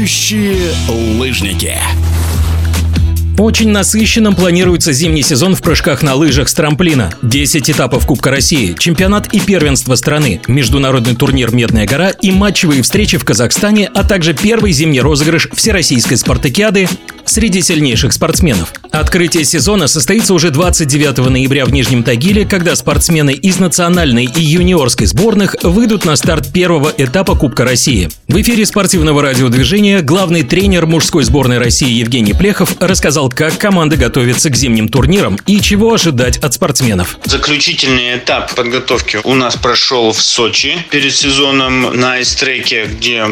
Летающие лыжники. Очень насыщенным планируется зимний сезон в прыжках на лыжах с трамплина. 10 этапов Кубка России, чемпионат и первенство страны, международный турнир «Медная гора» и матчевые встречи в Казахстане, а также первый зимний розыгрыш Всероссийской спартакиады среди сильнейших спортсменов. Открытие сезона состоится уже 29 ноября в Нижнем Тагиле, когда спортсмены из национальной и юниорской сборных выйдут на старт первого этапа Кубка России. В эфире спортивного радиодвижения главный тренер мужской сборной России Евгений Плехов рассказал, как команда готовится к зимним турнирам и чего ожидать от спортсменов. Заключительный этап подготовки у нас прошел в Сочи перед сезоном на айстреке, где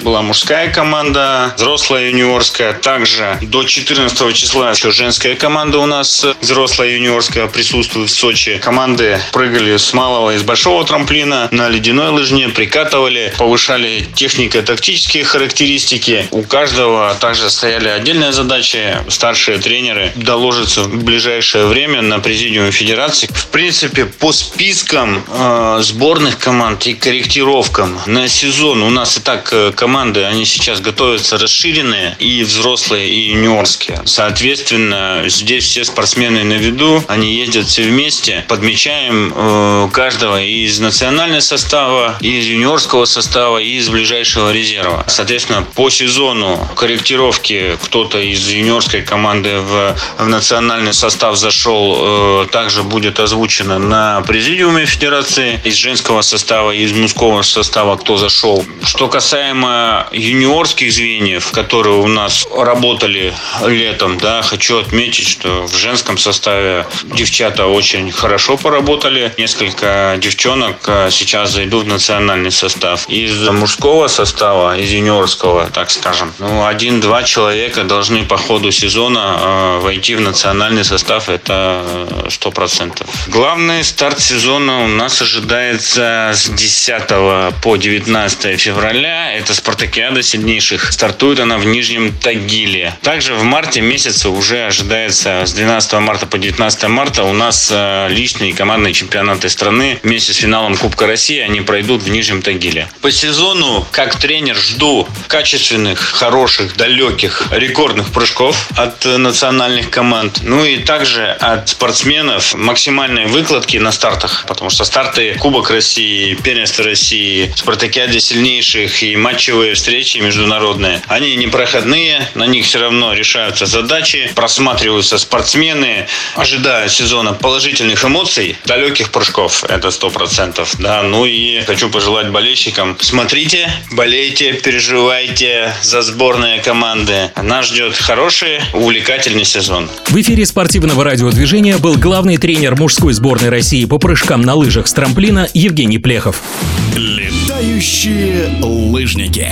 была мужская команда, взрослая юниорская. Также до 14 числа еще женская команда у нас, взрослая юниорская, присутствует в Сочи. Команды прыгали с малого и с большого трамплина на ледяной лыжне, прикатывали, повышали технико-тактические характеристики. У каждого также стояли отдельные задачи. Старшие тренеры доложатся в ближайшее время на президиуме федерации. В принципе, по спискам э, сборных команд и корректировкам на сезон у нас и так э, команды, они сейчас готовятся расширенные, и взрослые, и юниорские. Соответственно, Естественно, здесь все спортсмены на виду, они ездят все вместе. Подмечаем э, каждого из национального состава, из юниорского состава, и из ближайшего резерва. Соответственно, по сезону корректировки кто-то из юниорской команды в, в национальный состав зашел, э, также будет озвучено на президиуме федерации. Из женского состава, из мужского состава кто зашел. Что касаемо юниорских звеньев, которые у нас работали летом, да, хочу хочу отметить, что в женском составе девчата очень хорошо поработали. Несколько девчонок а, сейчас зайдут в национальный состав. Из мужского состава, из юниорского, так скажем, ну, один-два человека должны по ходу сезона э, войти в национальный состав. Это сто процентов. Главный старт сезона у нас ожидается с 10 по 19 февраля. Это спартакиада сильнейших. Стартует она в Нижнем Тагиле. Также в марте месяце уже ожидается с 12 марта по 19 марта у нас э, личные командные чемпионаты страны вместе с финалом Кубка России они пройдут в Нижнем Тагиле. По сезону, как тренер, жду качественных, хороших, далеких, рекордных прыжков от национальных команд. Ну и также от спортсменов максимальной выкладки на стартах, потому что старты Кубок России, Первенство России, Спартакиаде сильнейших и матчевые встречи международные, они непроходные, на них все равно решаются задачи, просматриваются спортсмены, ожидая сезона положительных эмоций, далеких прыжков, это сто процентов, да, ну и хочу пожелать болельщикам, смотрите, болейте, переживайте за сборные команды. Нас ждет хороший, увлекательный сезон. В эфире спортивного радиодвижения был главный тренер мужской сборной России по прыжкам на лыжах с трамплина Евгений Плехов. Летающие лыжники.